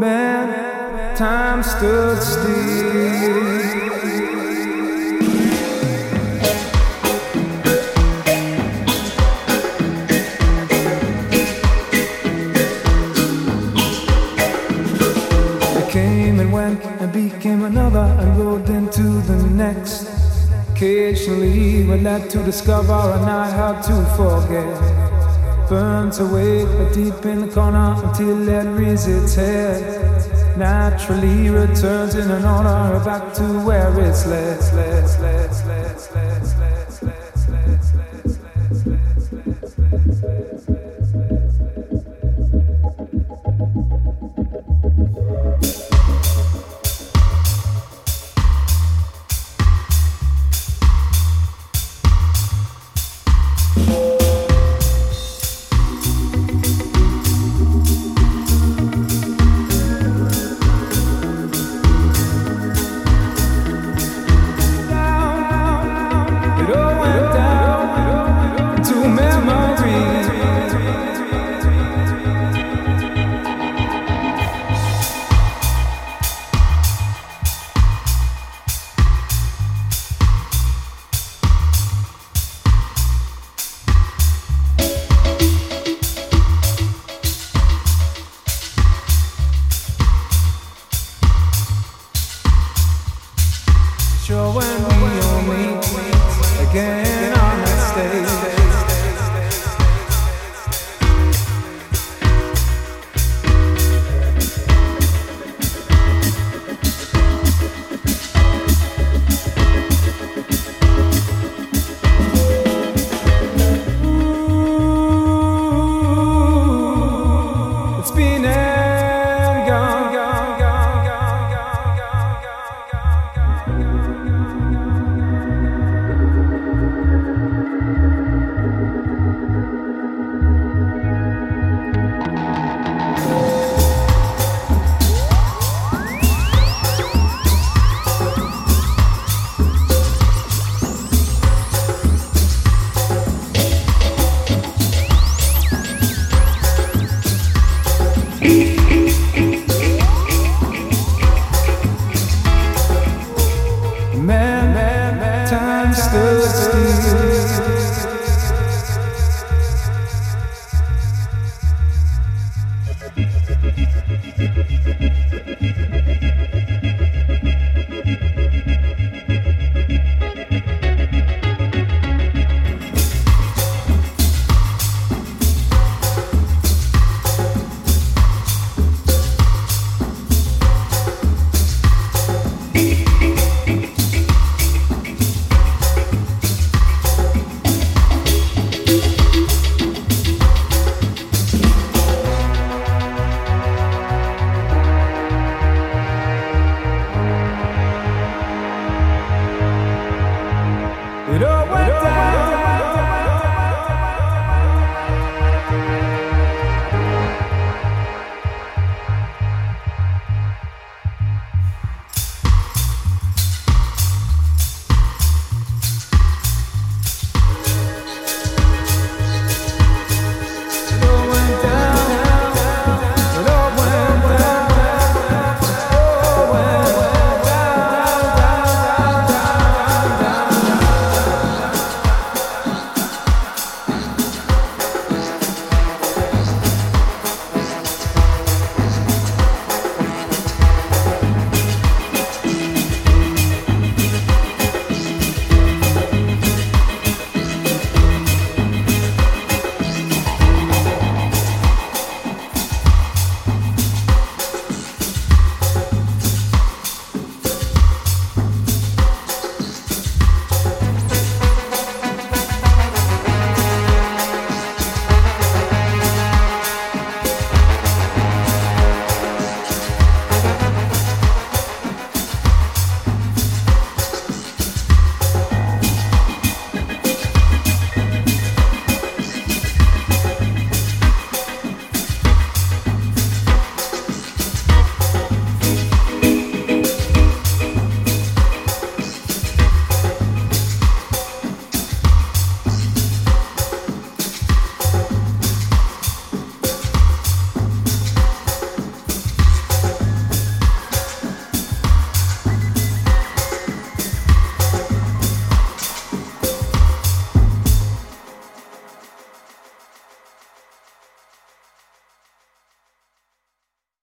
man, time stood still. I came and went and became another and rode into the next. Occasionally, we're led to discover and I had to forget burns away deep in the corner until it rears its head. Naturally returns in an order back to where it's led. I'm love.